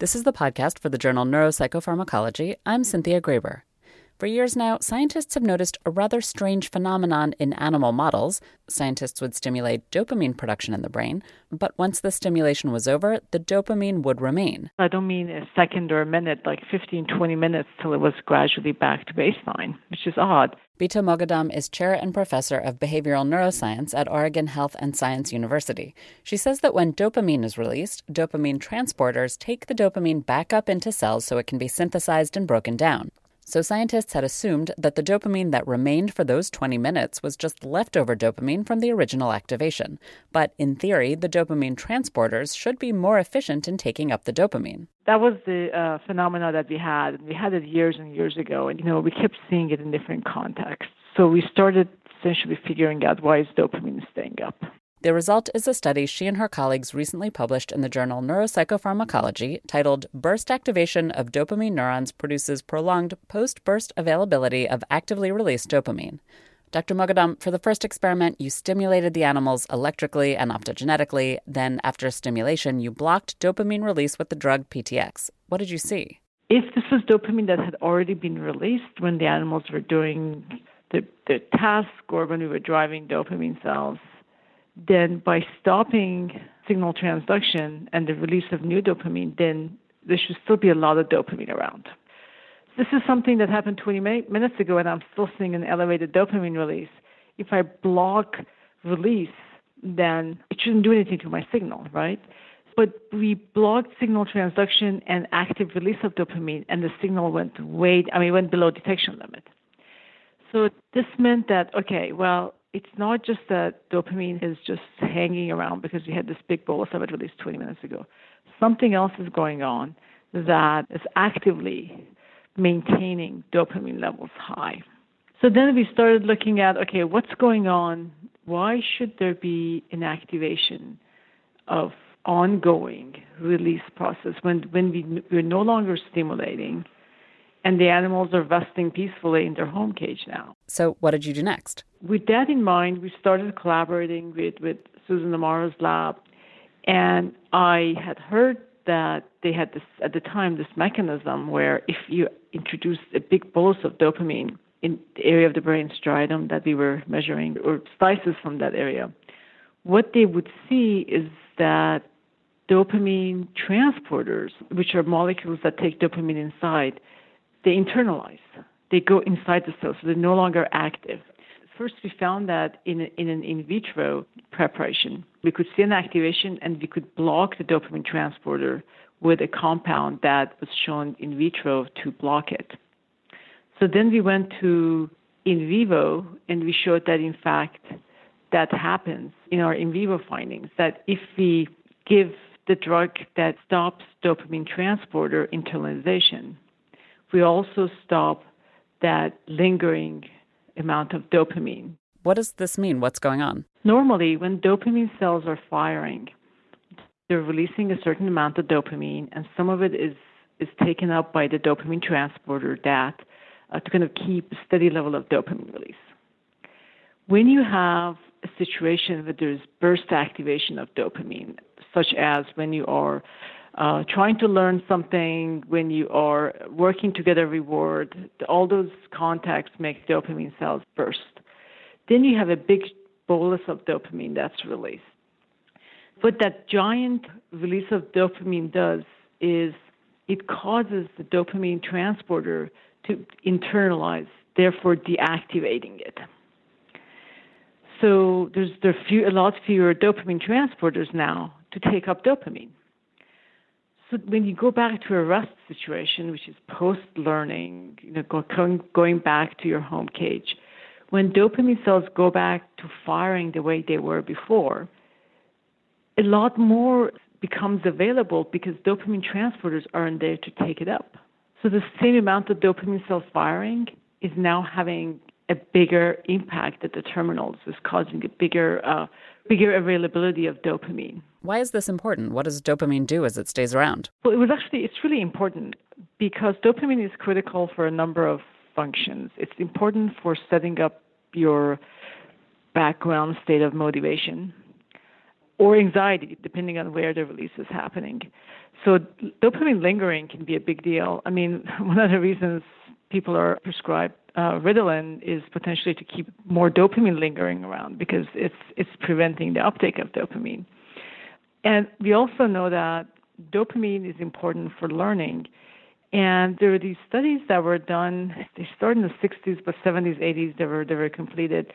This is the podcast for the journal Neuropsychopharmacology. I'm Cynthia Graber. For years now, scientists have noticed a rather strange phenomenon in animal models. Scientists would stimulate dopamine production in the brain, but once the stimulation was over, the dopamine would remain. I don't mean a second or a minute, like 15, 20 minutes till it was gradually back to baseline, which is odd. Bita Moghadam is chair and professor of behavioral neuroscience at Oregon Health and Science University. She says that when dopamine is released, dopamine transporters take the dopamine back up into cells so it can be synthesized and broken down. So scientists had assumed that the dopamine that remained for those 20 minutes was just leftover dopamine from the original activation. But in theory, the dopamine transporters should be more efficient in taking up the dopamine. That was the uh, phenomena that we had. We had it years and years ago, and you know we kept seeing it in different contexts. So we started essentially figuring out why is dopamine staying up. The result is a study she and her colleagues recently published in the journal Neuropsychopharmacology titled Burst Activation of Dopamine Neurons Produces Prolonged Post Burst Availability of Actively Released Dopamine. Dr. Moghadam, for the first experiment, you stimulated the animals electrically and optogenetically. Then, after stimulation, you blocked dopamine release with the drug TTX. What did you see? If this was dopamine that had already been released when the animals were doing the, the task or when we were driving dopamine cells, then by stopping signal transduction and the release of new dopamine, then there should still be a lot of dopamine around. This is something that happened 20 minutes ago, and I'm still seeing an elevated dopamine release. If I block release, then it shouldn't do anything to my signal, right? But we blocked signal transduction and active release of dopamine, and the signal went way, I mean, went below detection limit. So this meant that, okay, well, it's not just that dopamine is just hanging around because we had this big bolus of it released 20 minutes ago. Something else is going on that is actively maintaining dopamine levels high. So then we started looking at okay, what's going on? Why should there be an activation of ongoing release process when when we, we're no longer stimulating and the animals are resting peacefully in their home cage now. So, what did you do next? With that in mind, we started collaborating with, with Susan Amara's lab, and I had heard that they had this at the time this mechanism where if you introduce a big bolus of dopamine in the area of the brain striatum that we were measuring or slices from that area, what they would see is that dopamine transporters, which are molecules that take dopamine inside, they internalize. They go inside the cell, so they're no longer active. First, we found that in, in an in vitro preparation, we could see an activation and we could block the dopamine transporter with a compound that was shown in vitro to block it. So then we went to in vivo and we showed that in fact that happens in our in vivo findings that if we give the drug that stops dopamine transporter internalization, we also stop that lingering amount of dopamine. What does this mean? What's going on? Normally, when dopamine cells are firing, they're releasing a certain amount of dopamine, and some of it is, is taken up by the dopamine transporter DAT uh, to kind of keep a steady level of dopamine release. When you have a situation where there's burst activation of dopamine, such as when you are uh, trying to learn something, when you are working to get a reward, all those contacts make dopamine cells burst. Then you have a big bolus of dopamine that's released. What that giant release of dopamine does is it causes the dopamine transporter to internalize, therefore deactivating it. So there's there few, a lot fewer dopamine transporters now to take up dopamine. So when you go back to a rest situation, which is post-learning, you know, going, back to your home cage, when dopamine cells go back to firing the way they were before, a lot more becomes available because dopamine transporters aren't there to take it up. So the same amount of dopamine cells firing is now having a bigger impact at the terminals, is causing a bigger uh, bigger availability of dopamine. Why is this important? What does dopamine do as it stays around? Well, it was actually it's really important because dopamine is critical for a number of functions. It's important for setting up your background state of motivation or anxiety, depending on where the release is happening. So dopamine lingering can be a big deal. I mean, one of the reasons people are prescribed uh, Ritalin is potentially to keep more dopamine lingering around because it's it's preventing the uptake of dopamine. And we also know that dopamine is important for learning. And there are these studies that were done. They started in the 60s, but 70s, 80s, they were they were completed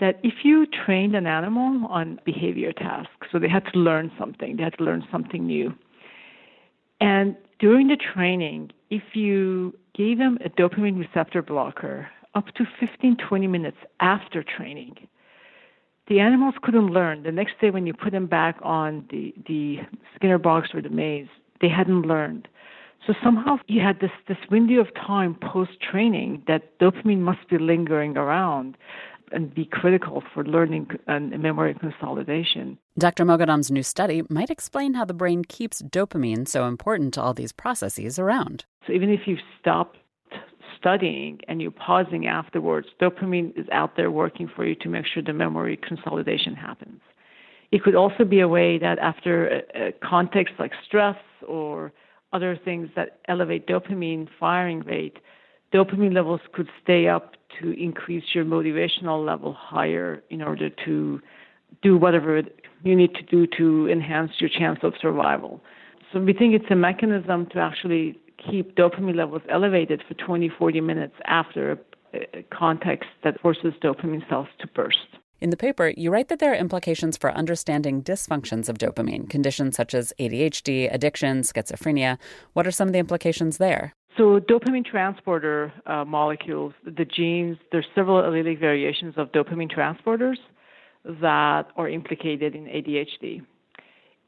that if you trained an animal on behavior tasks, so they had to learn something, they had to learn something new. And during the training, if you gave them a dopamine receptor blocker up to 15, 20 minutes after training, the animals couldn't learn. The next day, when you put them back on the, the Skinner box or the maze, they hadn't learned. So somehow you had this, this window of time post training that dopamine must be lingering around and be critical for learning and memory consolidation. Dr. Moghadam's new study might explain how the brain keeps dopamine so important to all these processes around. So even if you stop studying and you're pausing afterwards, dopamine is out there working for you to make sure the memory consolidation happens. It could also be a way that after a, a context like stress or other things that elevate dopamine firing rate, dopamine levels could stay up to increase your motivational level higher in order to do whatever you need to do to enhance your chance of survival. So we think it's a mechanism to actually keep dopamine levels elevated for 20, 40 minutes after a, context that forces dopamine cells to burst. In the paper, you write that there are implications for understanding dysfunctions of dopamine, conditions such as ADHD, addiction, schizophrenia. What are some of the implications there? So, dopamine transporter uh, molecules, the genes, there's several allelic variations of dopamine transporters that are implicated in ADHD.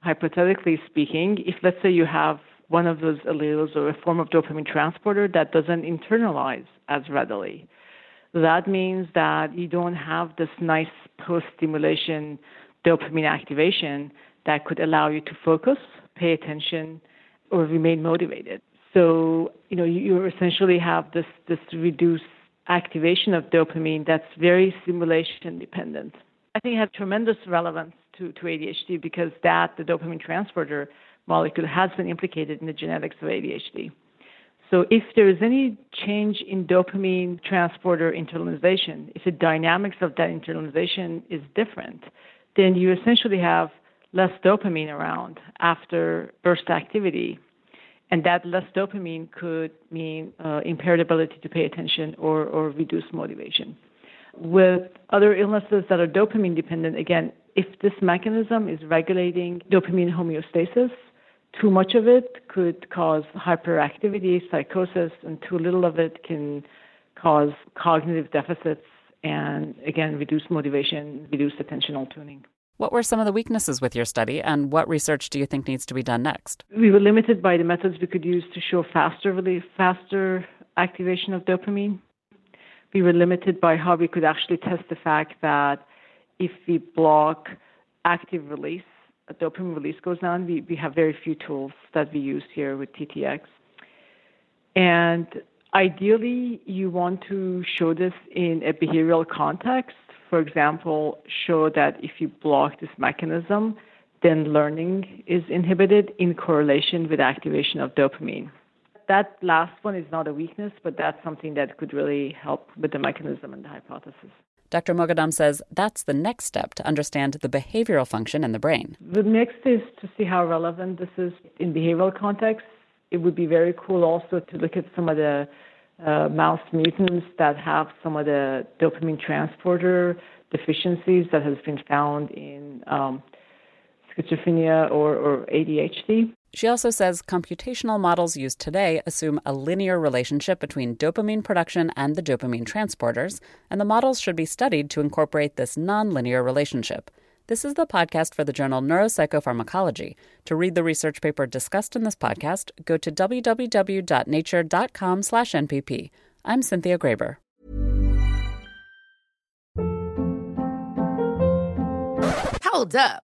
Hypothetically speaking, if let's say you have one of those alleles or a form of dopamine transporter that doesn't internalize as readily, that means that you don't have this nice post stimulation dopamine activation that could allow you to focus, pay attention, or remain motivated. So, you know, you, essentially have this, this reduced activation of dopamine that's very stimulation dependent. I think it has tremendous relevance to, to ADHD because that, the dopamine transporter molecule, has been implicated in the genetics of ADHD. So if there is any change in dopamine transporter internalization, if the dynamics of that internalization is different, then you essentially have less dopamine around after burst activity and that less dopamine could mean uh, impaired ability to pay attention or, or reduce motivation. With other illnesses that are dopamine dependent, again, if this mechanism is regulating dopamine homeostasis, too much of it could cause hyperactivity, psychosis, and too little of it can cause cognitive deficits and, again, reduce motivation, reduce attentional tuning. What were some of the weaknesses with your study, and what research do you think needs to be done next? We were limited by the methods we could use to show faster relief, faster activation of dopamine. We were limited by how we could actually test the fact that if we block active release, dopamine release goes down. We, we have very few tools that we use here with TTX. And ideally, you want to show this in a behavioral context for example, show that if you block this mechanism, then learning is inhibited in correlation with activation of dopamine. That last one is not a weakness, but that's something that could really help with the mechanism and the hypothesis. Dr. Moghadam says that's the next step to understand the behavioral function in the brain. The next is to see how relevant this is in behavioral context. It would be very cool also to look at some of the uh, mouse mutants that have some of the dopamine transporter deficiencies that has been found in um, schizophrenia or, or ADHD. She also says computational models used today assume a linear relationship between dopamine production and the dopamine transporters, and the models should be studied to incorporate this nonlinear relationship. This is the podcast for the journal Neuropsychopharmacology. To read the research paper discussed in this podcast, go to www.nature.com/npp. I'm Cynthia Graber. Hold up.